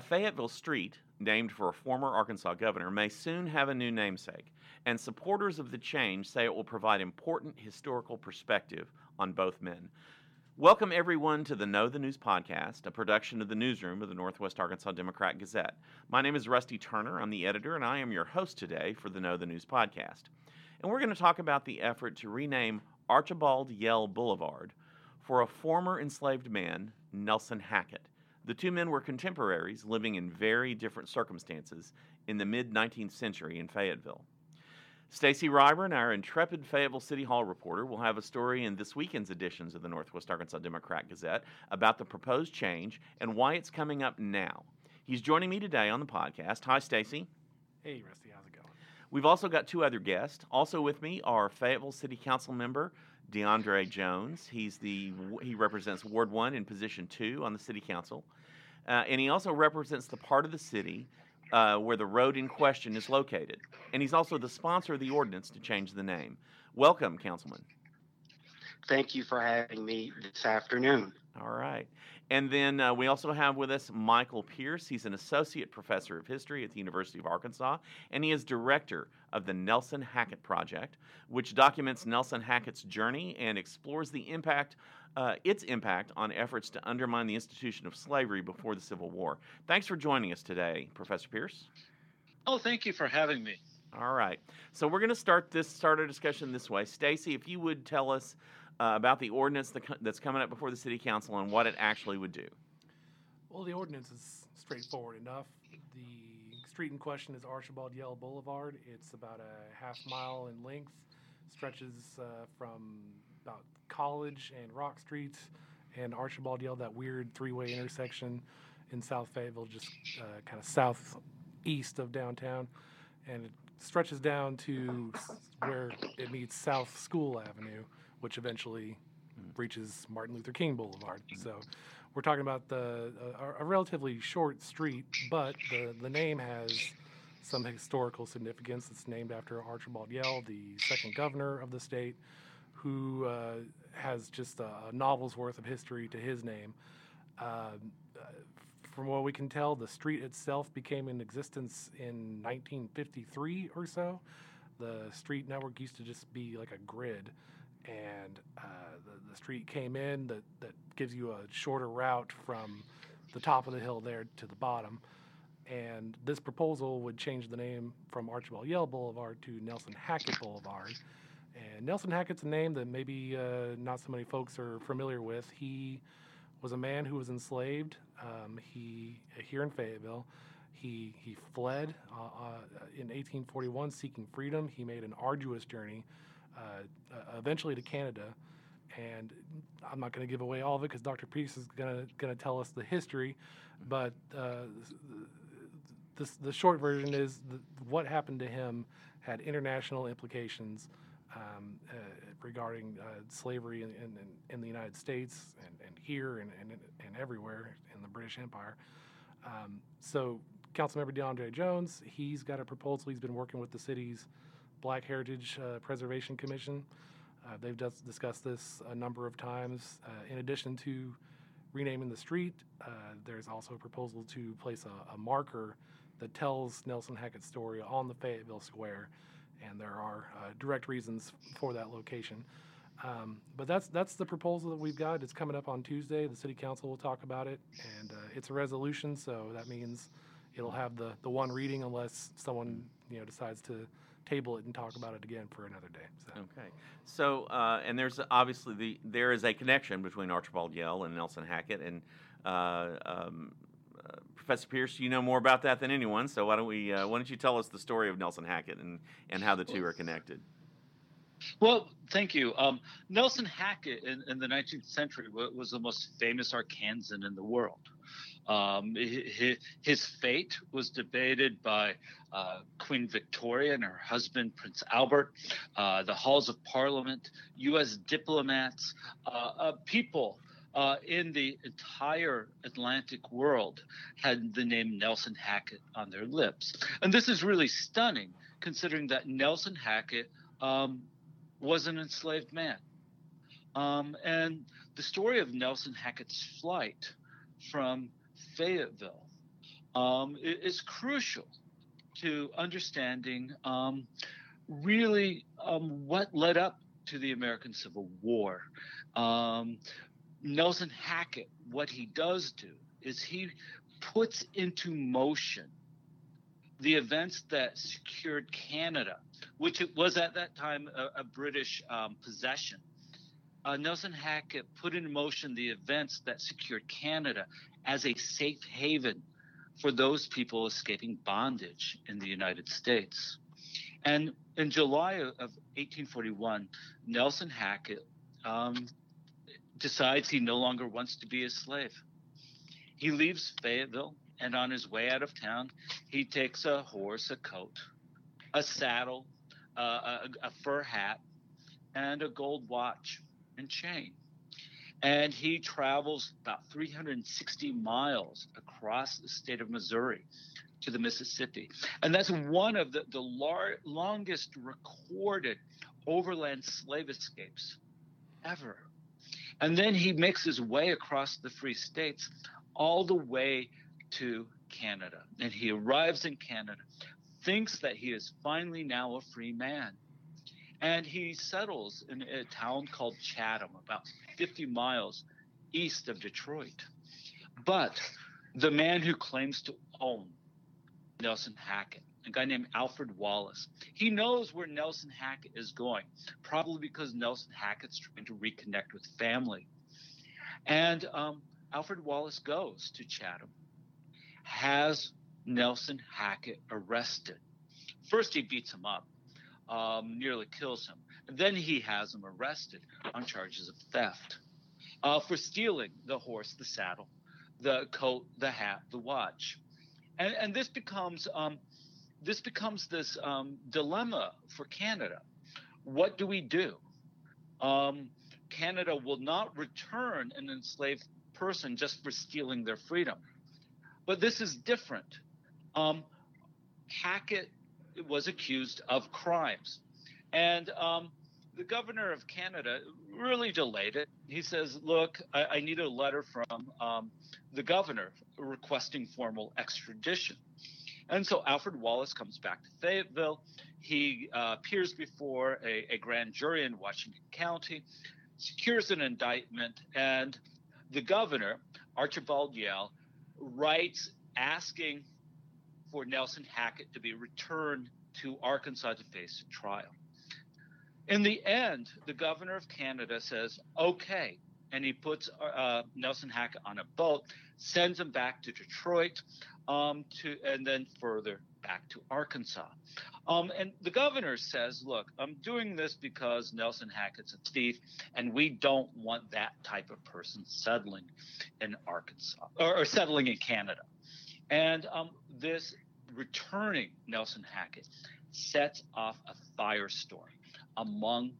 A Fayetteville street, named for a former Arkansas governor, may soon have a new namesake, and supporters of the change say it will provide important historical perspective on both men. Welcome, everyone, to the Know the News podcast, a production of the newsroom of the Northwest Arkansas Democrat Gazette. My name is Rusty Turner. I'm the editor, and I am your host today for the Know the News podcast. And we're going to talk about the effort to rename Archibald Yell Boulevard for a former enslaved man, Nelson Hackett. The two men were contemporaries living in very different circumstances in the mid 19th century in Fayetteville. Stacy Ryburn, our intrepid Fayetteville City Hall reporter, will have a story in this weekend's editions of the Northwest Arkansas Democrat Gazette about the proposed change and why it's coming up now. He's joining me today on the podcast. Hi, Stacy. Hey, Rusty. How's it going? We've also got two other guests. Also with me are Fayetteville City Council member DeAndre Jones. He's the he represents Ward One in position two on the City Council, uh, and he also represents the part of the city uh, where the road in question is located. And he's also the sponsor of the ordinance to change the name. Welcome, Councilman. Thank you for having me this afternoon. All right. And then uh, we also have with us Michael Pierce. He's an associate professor of history at the University of Arkansas, and he is director of the Nelson Hackett Project, which documents Nelson Hackett's journey and explores the impact, uh, its impact on efforts to undermine the institution of slavery before the Civil War. Thanks for joining us today, Professor Pierce. Oh, thank you for having me. All right. So we're going to start this start our discussion this way. Stacy, if you would tell us uh, about the ordinance that's coming up before the city council and what it actually would do. Well, the ordinance is straightforward enough. The street in question is Archibald Yell Boulevard. It's about a half mile in length, stretches uh, from about College and Rock Streets and Archibald Yell, that weird three way intersection in South Fayetteville, just uh, kind of southeast of downtown. And it stretches down to where it meets South School Avenue which eventually reaches Martin Luther King Boulevard. So we're talking about the a, a relatively short street, but the, the name has some historical significance. It's named after Archibald Yell, the second governor of the state, who uh, has just a, a, novel's worth of history to his name. Uh, from what we can tell, the street itself became in existence in 1953 or so. The street network used to just be like a grid and uh, the, the street came in that, that gives you a shorter route from the top of the hill there to the bottom. And this proposal would change the name from Archibald Yell Boulevard to Nelson Hackett Boulevard. And Nelson Hackett's a name that maybe uh, not so many folks are familiar with. He was a man who was enslaved. Um, he here in Fayetteville. He he fled uh, uh in 1841 seeking freedom. He made an arduous journey eventually to Canada. And I'm not going to give away all of it because Dr. Pierce is going to tell us the history, but uh, this, the short version is the, what happened to him had international implications um, uh, regarding uh, slavery in, in, in, the United States and, and here and, and, and, everywhere in the British Empire. Um, so, Councilmember DeAndre Jones, he's got a proposal. He's been working with the cities Black Heritage uh, Preservation Commission. Uh, they've just discussed this a number of times. Uh, in addition to renaming the street, uh, there's also a proposal to place a, a, marker that tells Nelson Hackett's story on the Fayetteville Square, and there are uh, direct reasons for that location. Um, but that's that's the proposal that we've got. It's coming up on Tuesday. The city council will talk about it, and uh, it's a resolution, so that means it'll have the, the one reading unless someone you know decides to table it and talk about it again for another day. So. Okay. So, uh, and there's obviously the there is a connection between Archibald Yell and Nelson Hackett, and uh, um, uh, Professor Pierce, you know more about that than anyone. So why don't we uh, why don't you tell us the story of Nelson Hackett and and how the two are connected? Well, thank you. Um, Nelson Hackett in, in, the 19th century was the most famous Arkansan in the world. Um, his, his, fate was debated by uh, Queen Victoria and her husband, Prince Albert, uh, the halls of parliament, U.S. diplomats, uh, uh people uh, in the entire Atlantic world had the name Nelson Hackett on their lips. And this is really stunning considering that Nelson Hackett um, was an enslaved man. Um, and the story of Nelson Hackett's flight from Fayetteville um, is crucial to understanding um, really um, what led up to the American Civil War. Um, Nelson Hackett, what he does do is he puts into motion the events that secured Canada, which it was at that time a, a British um, possession. Uh, Nelson Hackett put in motion the events that secured Canada as a safe haven for those people escaping bondage in the United States. And in July of 1841, Nelson Hackett um, decides he no longer wants to be a slave. He leaves Fayetteville, and on his way out of town, he takes a horse, a coat, a saddle, uh, a, a fur hat, and a gold watch and chain. And he travels about 360 miles across the state of Missouri to the Mississippi. And that's one of the, the lar- longest recorded overland slave escapes ever. And then he makes his way across the free states all the way to Canada. And he arrives in Canada, thinks that he is finally now a free man. And he settles in a town called Chatham, about 50 miles east of Detroit. But the man who claims to own Nelson Hackett, a guy named Alfred Wallace, he knows where Nelson Hackett is going, probably because Nelson Hackett's trying to reconnect with family. And um, Alfred Wallace goes to Chatham, has Nelson Hackett arrested. First, he beats him up, um, nearly kills him. And then he has him arrested on charges of theft uh, for stealing the horse, the saddle, the coat, the hat, the watch. And, and this becomes um, this becomes this um, dilemma for Canada. What do we do? Um, Canada will not return an enslaved person just for stealing their freedom. But this is different. Um, Hackett was accused of crimes. And um, the governor of Canada really delayed it. He says, Look, I, I need a letter from um, the governor requesting formal extradition. And so Alfred Wallace comes back to Fayetteville. He uh, appears before a, a grand jury in Washington County, secures an indictment, and the governor, Archibald Yell, writes asking for Nelson Hackett to be returned to Arkansas to face a trial. In the end, the governor of Canada says, okay. And he puts uh, Nelson Hackett on a boat, sends him back to Detroit, um, to, and then further back to Arkansas. Um, and the governor says, look, I'm doing this because Nelson Hackett's a thief, and we don't want that type of person settling in Arkansas or, or settling in Canada. And um, this returning Nelson Hackett sets off a firestorm among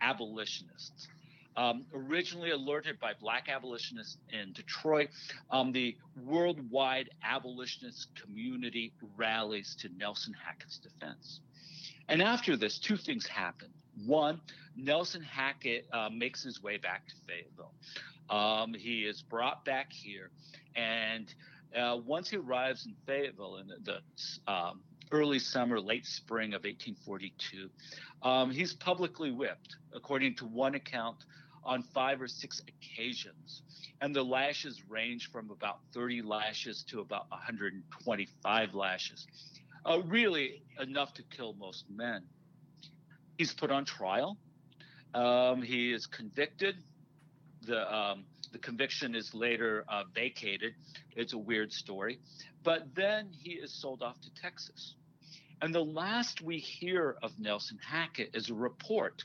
abolitionists um, originally alerted by black abolitionists in Detroit, um, the worldwide abolitionist community rallies to Nelson Hackett's defense. And after this, two things happen. One, Nelson Hackett uh, makes his way back to Fayetteville. Um, he is brought back here, and uh, once he arrives in Fayetteville in the, um, early summer, late spring of 1842, um, he's publicly whipped. According to one account, on five or six occasions. And the lashes range from about 30 lashes to about 125 lashes. Uh, really enough to kill most men. He's put on trial. Um, he is convicted. The, um, the conviction is later uh, vacated. It's a weird story. But then he is sold off to Texas. And the last we hear of Nelson Hackett is a report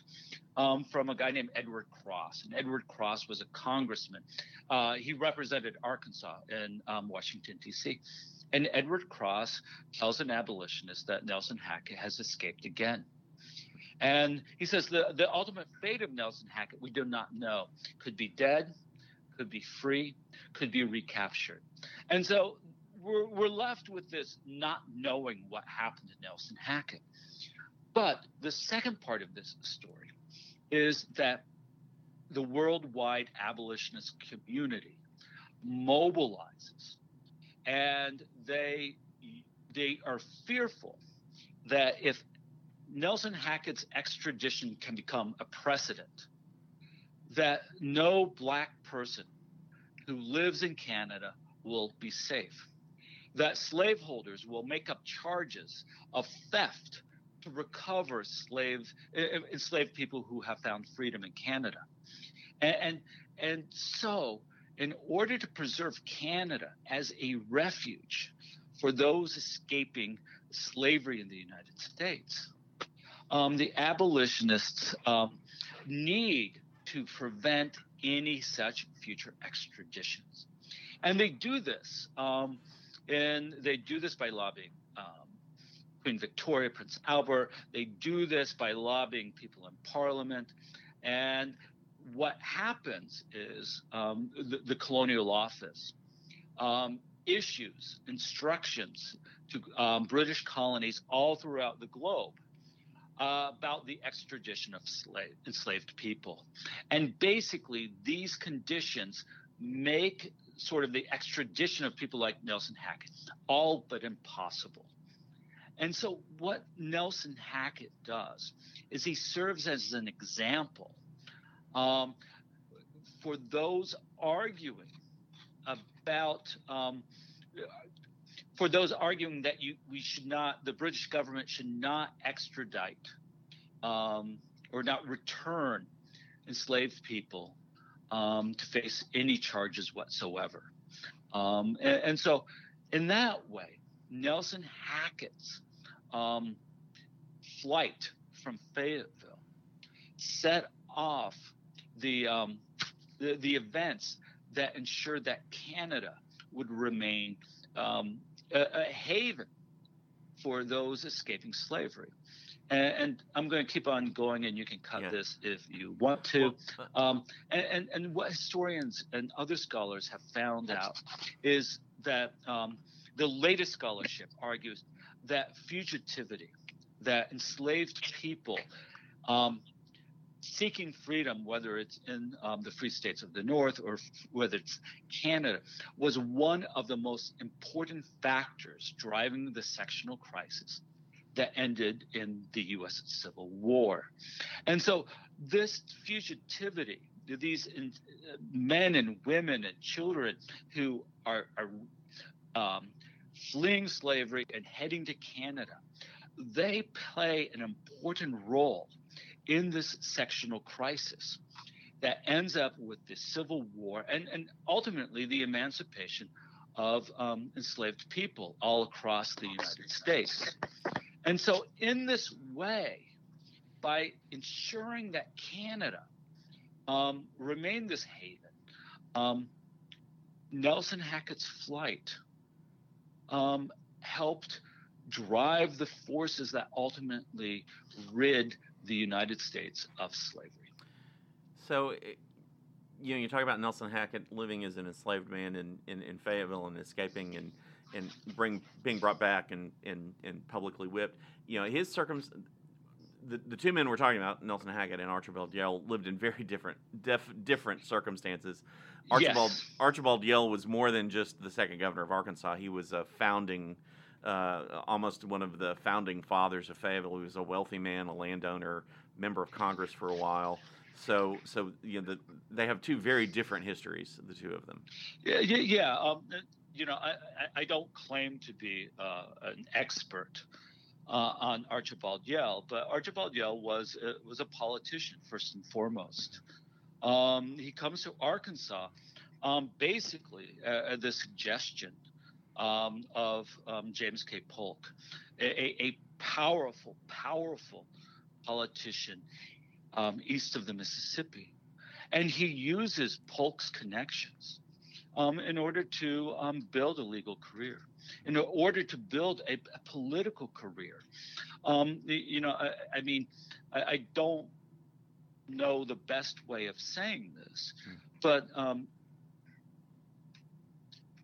um, from a guy named Edward Cross. And Edward Cross was a congressman. Uh, he represented Arkansas in um, Washington, D.C. And Edward Cross tells an abolitionist that Nelson Hackett has escaped again. And he says the, the ultimate fate of Nelson Hackett, we do not know. Could be dead, could be free, could be recaptured. And so we're, we're left with this not knowing what happened to Nelson Hackett. But the second part of this story is that the worldwide abolitionist community mobilizes and they they are fearful that if Nelson Hackett's extradition can become a precedent, that no black person who lives in Canada will be safe. That slaveholders will make up charges of theft to recover slave enslaved people who have found freedom in Canada. And, and and so in order to preserve Canada as a refuge for those escaping slavery in the United States, um, the abolitionists um, need to prevent any such future extraditions. And they do this, um, and they do this by lobbying um, Queen Victoria, Prince Albert. They do this by lobbying people in Parliament. And what happens is um, the, the, colonial office um, issues instructions to um, British colonies all throughout the globe uh, about the extradition of slave, enslaved people. And basically, these conditions make sort of the extradition of people like Nelson Hackett all but impossible. And so, what Nelson Hackett does is he serves as an example um, for those arguing about um, for those arguing that you we should not the British government should not extradite um, or not return enslaved people um, to face any charges whatsoever. Um, and, and, so, in that way, Nelson Hackett's um, flight from Fayetteville set off the, um, the, the events that ensured that Canada would remain um, a, a, haven for those escaping slavery. And, and, I'm going to keep on going, and you can cut yeah. this if you want to. Uh, um, and, and, and, what historians and other scholars have found out is that um, the latest scholarship argues that fugitivity, that enslaved people um, seeking freedom, whether it's in um, the free states of the North or whether it's Canada, was one of the most important factors driving the sectional crisis that ended in the U.S. Civil War. And so this fugitivity, these in, uh, men and women and children who are, are um, fleeing slavery and heading to Canada, they play an important role in this sectional crisis that ends up with the Civil War and, and ultimately the emancipation of um, enslaved people all across the United States. And so, in this way, by ensuring that Canada um, remained this haven, um, Nelson Hackett's flight um, helped drive the forces that ultimately rid the United States of slavery. So, you know, you talk about Nelson Hackett living as an enslaved man in, in, in Fayetteville and escaping and and bring being brought back and, and, and publicly whipped. You know, his circum the, the two men we're talking about, Nelson Hackett and Archibald Yell, lived in very different def, different circumstances. Archibald yes. Archibald Yell was more than just the second governor of Arkansas. He was a founding uh, almost one of the founding fathers of Fayetteville. He was a wealthy man, a landowner, member of Congress for a while. So, so you know, the, they have two very different histories, the two of them. Yeah, yeah. yeah. Um, you know, I, I don't claim to be uh, an expert uh, on Archibald Yell, but Archibald Yell was uh, was a politician first and foremost. Um, he comes to Arkansas um, basically at the suggestion um, of um, James K. Polk, a, a, powerful, powerful politician um, east of the Mississippi. And he uses Polk's connections um, in order to um, build a legal career, in order to build a, a political career. Um, you know, I, I mean, I, I, don't know the best way of saying this, hmm. but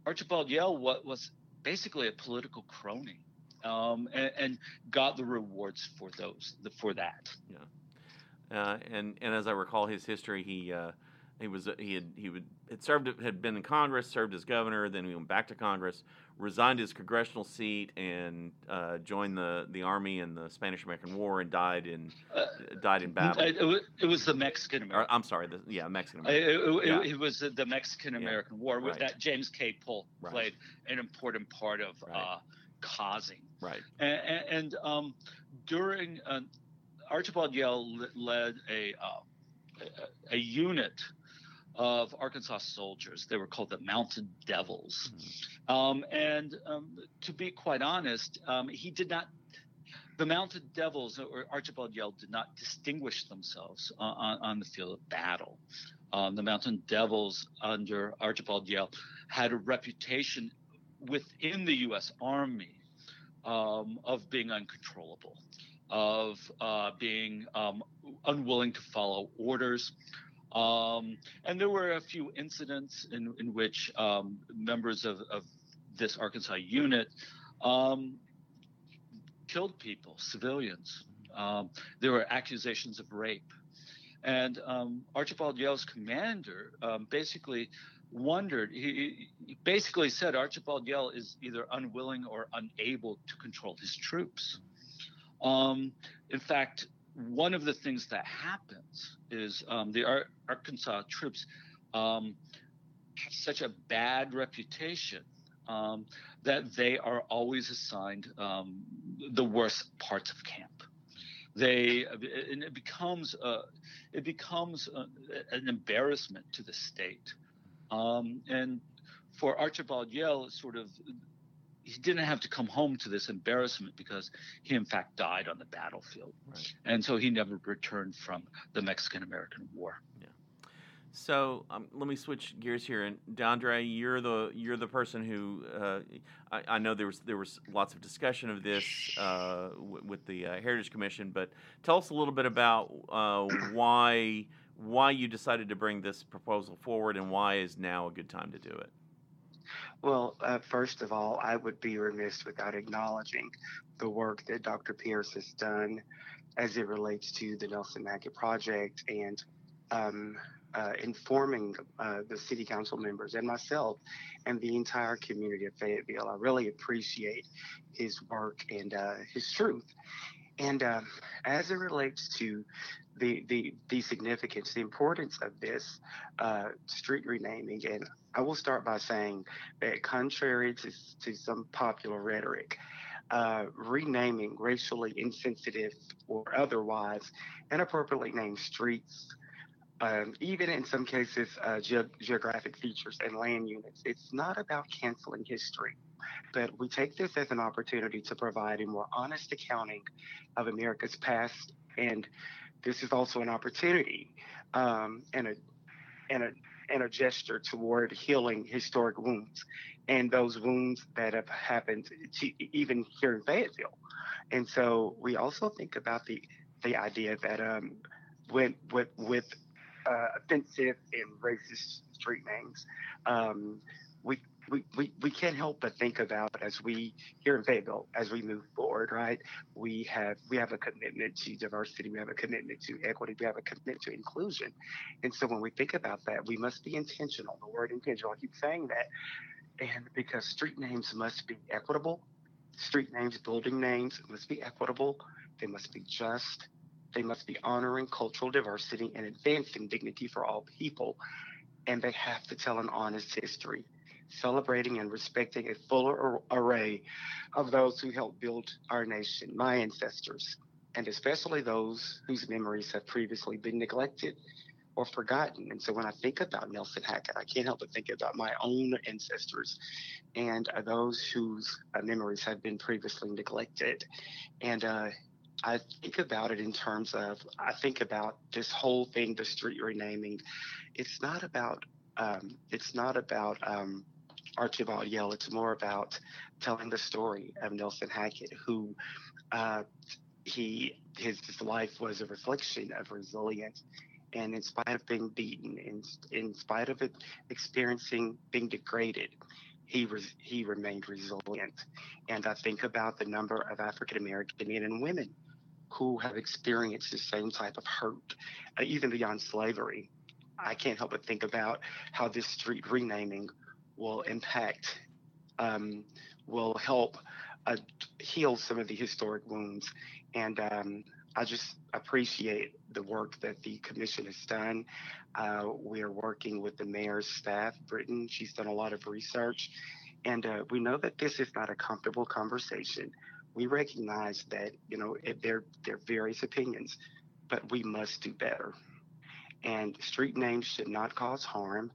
Archibald Yell was basically a political crony, um, and, and, got the rewards for those for that. Yeah, uh, and and as I recall his history, he uh, he was he had he would had served had been in Congress, served as governor, then he went back to Congress, resigned his congressional seat, and uh, joined the, the army in the Spanish American War and died in uh, died in battle. It, it, was the Mexican American. I'm sorry, the, yeah, Mexican American. It, yeah. it, was the Mexican American yeah. War right. that James K. Polk right. played an important part of right. uh, causing. Right. And, and, um, during uh, Archibald Yell led a, uh, a, a unit of Arkansas soldiers. They were called the Mounted Devils. Mm-hmm. Um, and um, to be quite honest, um, he did not. The Mounted Devils or Archibald Yell did not distinguish themselves on, on the field of battle. Um, the Mountain Devils under Archibald Yell had a reputation within the U.S. Army um, of being uncontrollable, of uh, being um, unwilling to follow orders. Um, and there were a few incidents in, in which um, members of, of, this Arkansas unit um, killed people, civilians. Um, there were accusations of rape. And um, Archibald Yell's commander um, basically wondered, he, he, basically said Archibald Yell is either unwilling or unable to control his troops. in fact, one of the things that happens is um, the Ar- Arkansas troops um, have such a bad reputation um, that they are always assigned um, the worst parts of camp. They and it becomes a, it becomes a, an embarrassment to the state, um, and for Archibald Yell, sort of he didn't have to come home to this embarrassment because he in fact died on the battlefield right. and so he never returned from the mexican american war yeah so um, let me switch gears here and Deandre, you're the you're the person who uh, I, I, know there was there was lots of discussion of this uh, w- with the uh, Heritage Commission, but tell us a little bit about uh, why why you decided to bring this proposal forward and why is now a good time to do it. Well, uh, first of all, I would be remiss without acknowledging the work that Dr. Pierce has done as it relates to the Nelson Hackett Project and um, uh, informing uh, the city council members and myself and the entire community of Fayetteville. I really appreciate his work and uh, his truth. And uh, as it relates to the, the, the significance, the importance of this uh, street renaming, and I will start by saying that contrary to, to some popular rhetoric, uh, renaming racially insensitive or otherwise inappropriately named streets, um, even in some cases, uh, ge- geographic features and land units, it's not about canceling history. But we take this as an opportunity to provide a more honest accounting of America's past. And this is also an opportunity um, and a and a and a gesture toward healing historic wounds and those wounds that have happened to, even here in Fayetteville. And so we also think about the the idea that um, with with with uh, offensive and racist street names, um, we we, we, we can't help but think about as we here in Fayetteville as we move forward, right? We have we have a commitment to diversity, we have a commitment to equity, we have a commitment to inclusion. And so when we think about that, we must be intentional. The word intentional, I keep saying that. And because street names must be equitable, street names, building names must be equitable, they must be just, they must be honoring cultural diversity and advancing dignity for all people. And they have to tell an honest history celebrating and respecting a fuller array of those who helped build our nation, my ancestors, and especially those whose memories have previously been neglected or forgotten. And so when I think about Nelson Hackett, I can't help but think about my own ancestors and uh, those whose uh, memories have been previously neglected. And uh, I think about it in terms of, I think about this whole thing, the street renaming. It's not about, um, it's not about, um, Archibald Yell. It's more about telling the story of Nelson Hackett, who uh, he his, his life was a reflection of resilience. And in spite of being beaten, in, in spite of it experiencing being degraded, he was he remained resilient. And I think about the number of African American men and women who have experienced the same type of hurt, uh, even beyond slavery, I can't help but think about how this street renaming will impact, um, will help uh, heal some of the historic wounds. And um, I just appreciate the work that the commission has done. Uh, we're working with the mayor's staff, Britton. She's done a lot of research. And uh, we know that this is not a comfortable conversation. We recognize that, you know, there, are various opinions, but we must do better. And street names should not cause harm.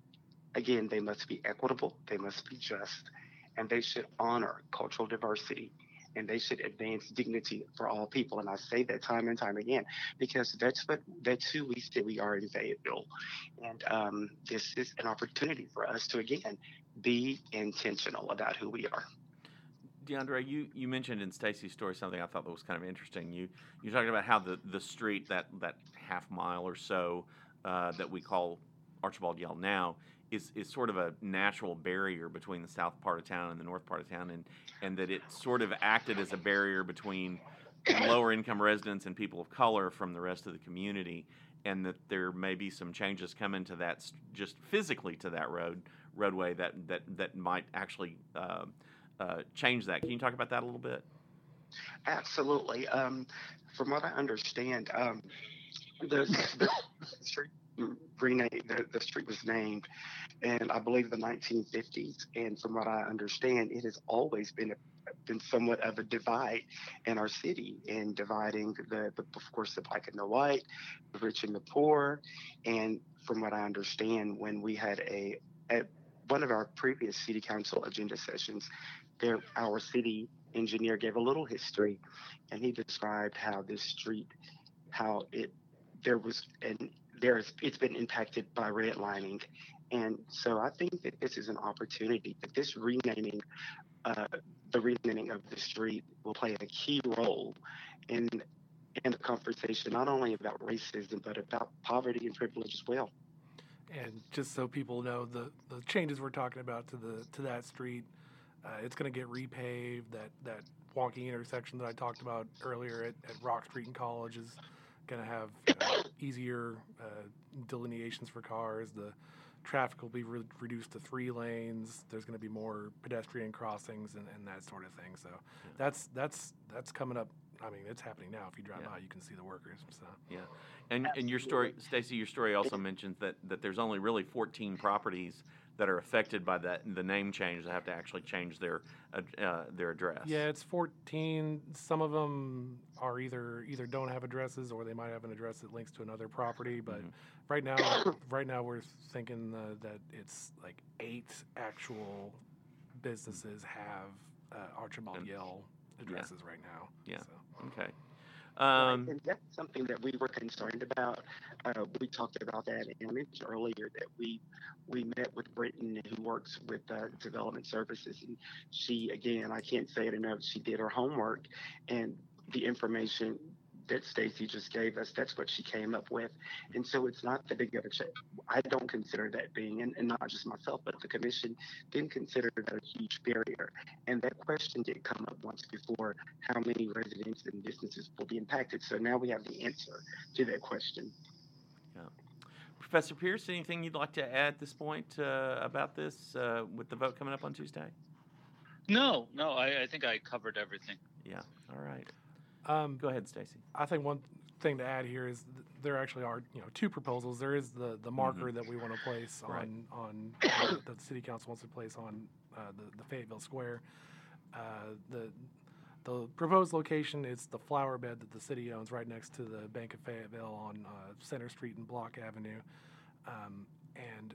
Again, they must be equitable, they must be just, and they should honor cultural diversity and they should advance dignity for all people. And I say that time and time again because that's what that's who we say we are in Fayetteville. And um, this is an opportunity for us to again be intentional about who we are. DeAndre, you, you mentioned in Stacy's story something I thought that was kind of interesting. You you talked about how the, the street that that half mile or so uh, that we call Archibald Yell now is, is sort of a natural barrier between the south part of town and the north part of town, and, and that it sort of acted as a barrier between lower income residents and people of color from the rest of the community, and that there may be some changes coming to that just physically to that road roadway that that that might actually uh, uh, change that. Can you talk about that a little bit? Absolutely. Um, from what I understand, um, the, the street the, the street was named in I believe the 1950s. And from what I understand, it has always been a, been somewhat of a divide in our city in dividing the, the of course the black and the white, the rich and the poor. And from what I understand, when we had a, a one of our previous city council agenda sessions, there our city engineer gave a little history, and he described how this street, how it there was and there's it's been impacted by redlining. And so I think that this is an opportunity that this renaming, uh, the renaming of the street will play a key role in in the conversation, not only about racism, but about poverty and privilege as well. And just so people know, the, the changes we're talking about to the to that street, uh, it's going to get repaved. That that wonky intersection that I talked about earlier at, at Rock Street and College is going to have know, easier uh, delineations for cars. The traffic will be re- reduced to three lanes. There's going to be more pedestrian crossings and, and that sort of thing. So yeah. that's that's that's coming up. I mean, it's happening now. If you drive yeah. by, you can see the workers. So yeah, and and your story, Stacy, your story also mentions that that there's only really 14 properties that are affected by that the name change that have to actually change their uh, their address. Yeah, it's 14. Some of them are either either don't have addresses or they might have an address that links to another property. But mm-hmm. right now, right now we're thinking uh, that it's like eight actual businesses have uh, Archibald and, Yell addresses yeah. right now. Yeah. So. Okay. Um, and that's something that we were concerned about. Uh, we talked about that, and I mentioned earlier that we we met with Britton, who works with uh, development services, and she again, I can't say it enough. She did her homework, and the information that Stacy just gave us, that's what she came up with. And so it's not that big of a check. I don't consider that being, and, and not just myself, but the commission didn't consider that a huge barrier. And that question did come up once before how many residents and businesses will be impacted. So now we have the answer to that question. Yeah. Professor Pierce, anything you'd like to add at this point uh, about this uh, with the vote coming up on Tuesday? No, no, I, I think I covered everything. Yeah, all right. Um, Go ahead, Stacy. I think one thing to add here is there actually are you know two proposals. There is the the marker mm-hmm. that we want to place right. on on uh, that the city council wants to place on uh, the the Fayetteville Square. Uh, the the proposed location is the flower bed that the city owns right next to the Bank of Fayetteville on uh, Center Street and Block Avenue. Um, and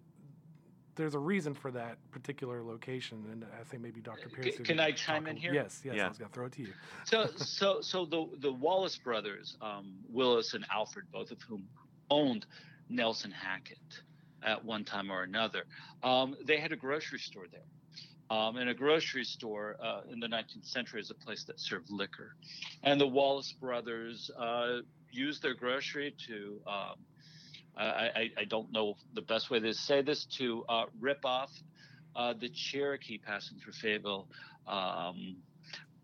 there's a reason for that particular location, and I think maybe Dr. Pierce. Can, can I chime in here? Yes, yes. Yeah. I was going to throw it to you. so, so, so the the Wallace brothers, um, Willis and Alfred, both of whom owned Nelson Hackett at one time or another, um, they had a grocery store there. Um, and a grocery store uh, in the 19th century is a place that served liquor, and the Wallace brothers uh, used their grocery to um, I, I, don't know the best way to say this, to uh, rip off uh, the Cherokee passing through Fayetteville um,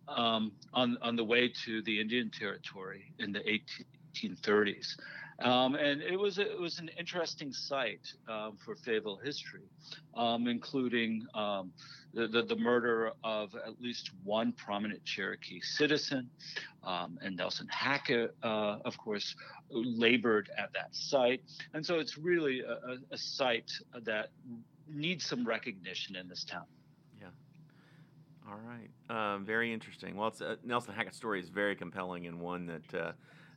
um, on, on the way to the Indian Territory in the 18, 1830s. Um, and it was it was an interesting site um, for Fayetteville history, um, including um, the, the, the murder of at least one prominent Cherokee citizen, um, and Nelson Hackett, uh, of course, labored at that site. And so it's really a, a site that needs some recognition in this town. Yeah. All right. Uh, very interesting. Well, uh, Nelson Hackett's story is very compelling and one that, uh,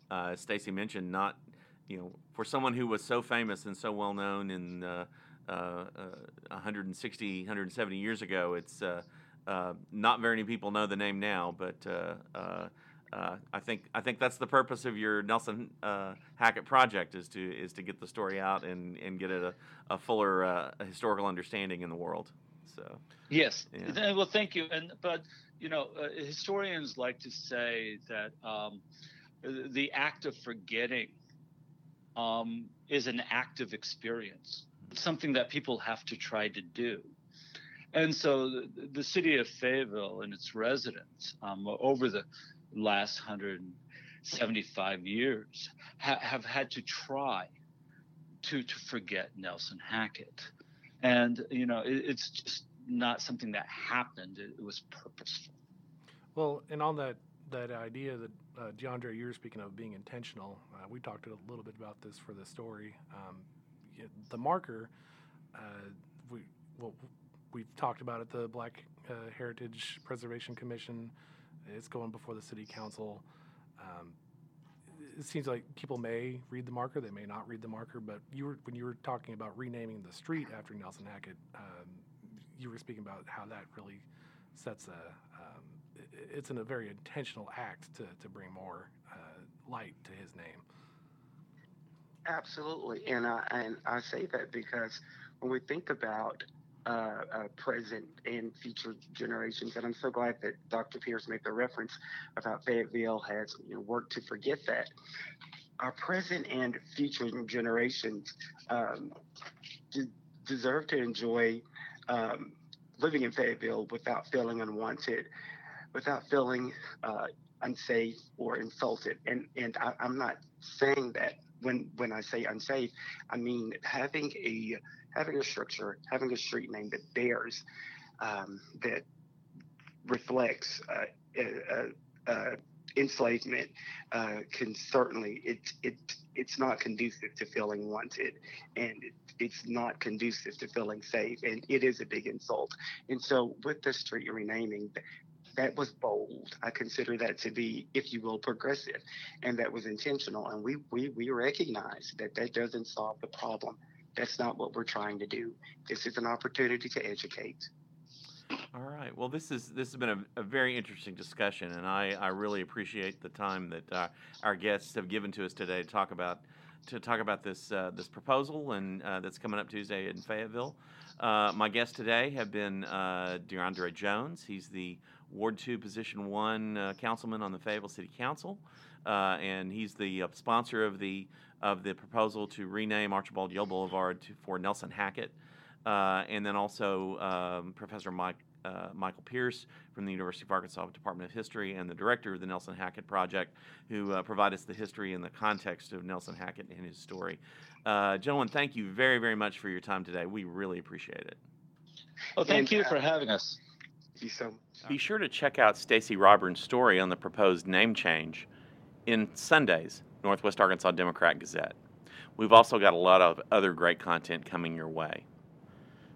uh Stacy mentioned, not you know, for someone who was so famous and so well known in uh, uh, 160, 170 years ago, it's uh, uh, not very many people know the name now. But uh, I think I think that's the purpose of your Nelson Hackett project is to is to get the story out and, and get it a, a fuller a historical understanding in the world. So yes, yeah. well, thank you. And but you know, historians like to say that um, the act of forgetting um, is an active experience, it's something that people have to try to do. And so the, the city of Fayetteville and its residents um, over the last 175 years ha- have had to try to, to forget Nelson Hackett. And, you know, it, it's just not something that happened, it, it was purposeful. Well, and on that that idea that uh, DeAndre, you're speaking of being intentional. Uh, we talked a little bit about this for the story. Um, the marker, uh, we well, we've talked about it. The Black uh, Heritage Preservation Commission. It's going before the City Council. Um, it seems like people may read the marker, they may not read the marker. But you were when you were talking about renaming the street after Nelson Hackett, um, you were speaking about how that really sets a um, it's in a very intentional act to, to bring more uh, light to his name. Absolutely, and I and I say that because when we think about uh, uh, present and future generations, and I'm so glad that Dr. Pierce made the reference about Fayetteville has you know, worked to forget that. Our present and future generations um, de- deserve to enjoy um, living in Fayetteville without feeling unwanted without feeling uh, unsafe or insulted. And and I, am not saying that when when I say unsafe, I mean having a having a structure, having a street name that bears um, that reflects uh, uh, uh enslavement uh, can certainly it it it's not conducive to feeling wanted. And it, it's not conducive to feeling safe. And it is a big insult. And so with the street renaming that was bold. I consider that to be, if you will, progressive, and that was intentional. And we we we recognize that that doesn't solve the problem. That's not what we're trying to do. This is an opportunity to educate. All right. Well, this is this has been a, a very interesting discussion, and I, I really appreciate the time that uh, our guests have given to us today to talk about to talk about this uh, this proposal and uh, that's coming up Tuesday in Fayetteville. Uh, my guests today have been uh, DeAndre Jones. He's the Ward 2, Position 1 uh, councilman on the Fayetteville City Council, uh, and he's the uh, sponsor of the of the proposal to rename Archibald Yell Boulevard to, for Nelson Hackett, uh, and then also um, Professor Mike. Uh, Michael Pierce from the University of Arkansas Department of History and the director of the Nelson Hackett Project, who uh, provide us the history and the context of Nelson Hackett and his story. gentlemen, thank you very, very much for your time today. We really appreciate it. Well, thank you for having us. So be um, sure to check out Stacy Ryburn's story on the proposed name change in Sunday's Northwest Arkansas Democrat Gazette. We've also got a lot of other great content coming your way.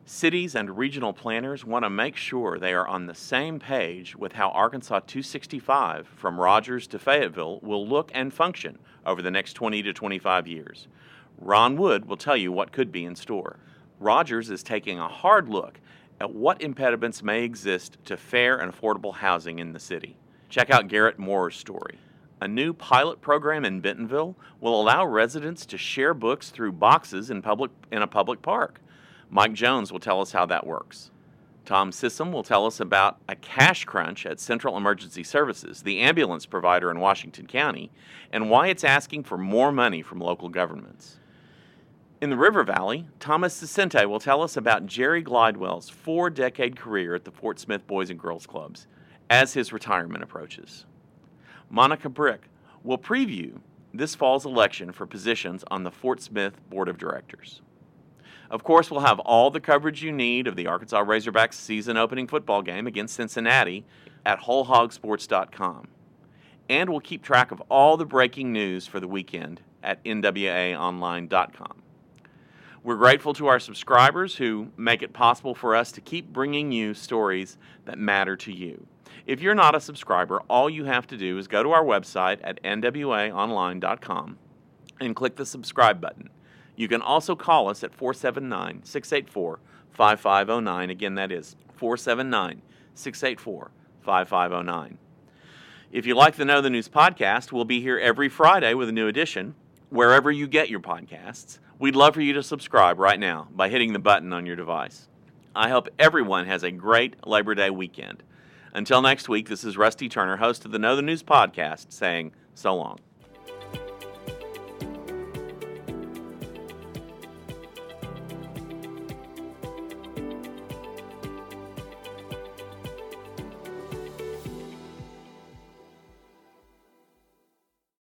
Cities and regional planners want to make sure they are on the same page with how Arkansas 265 from Rogers to Fayetteville will look and function over the next 20 to 25 years. Ron Wood will tell you what could be in store. Rogers is taking a hard look at what impediments may exist to fair and affordable housing in the city. Check out Garrett Moore's story. A new pilot program in Bentonville will allow residents to share books through boxes in, public, in a public park. Mike Jones will tell us how that works. Tom Sissom will tell us about a cash crunch at Central Emergency Services, the ambulance provider in Washington County, and why it's asking for more money from local governments. In the River Valley, Thomas Saccente will tell us about Jerry Glidewell's four decade career at the Fort Smith Boys and Girls Clubs as his retirement approaches. Monica Brich will preview this fall's election for positions on the Fort Smith Board of Directors. Of course, we'll have all the coverage you need of the Arkansas Razorbacks season opening football game against Cincinnati at wholehogsports.com. And we'll keep track of all the breaking news for the weekend at nwaonline.com. We're grateful to our subscribers who make it possible for us to keep bringing you stories that matter to you. If you're not a subscriber, all you have to do is go to our website at nwaonline.com and click the subscribe button. You can also call us at 479 684 5509. Again, that is 479 684 5509. If you like the Know the News podcast, we'll be here every Friday with a new edition, wherever you get your podcasts. We'd love for you to subscribe right now by hitting the button on your device. I hope everyone has a great Labor Day weekend. Until next week, this is Rusty Turner, host of the Know the News podcast, saying so long.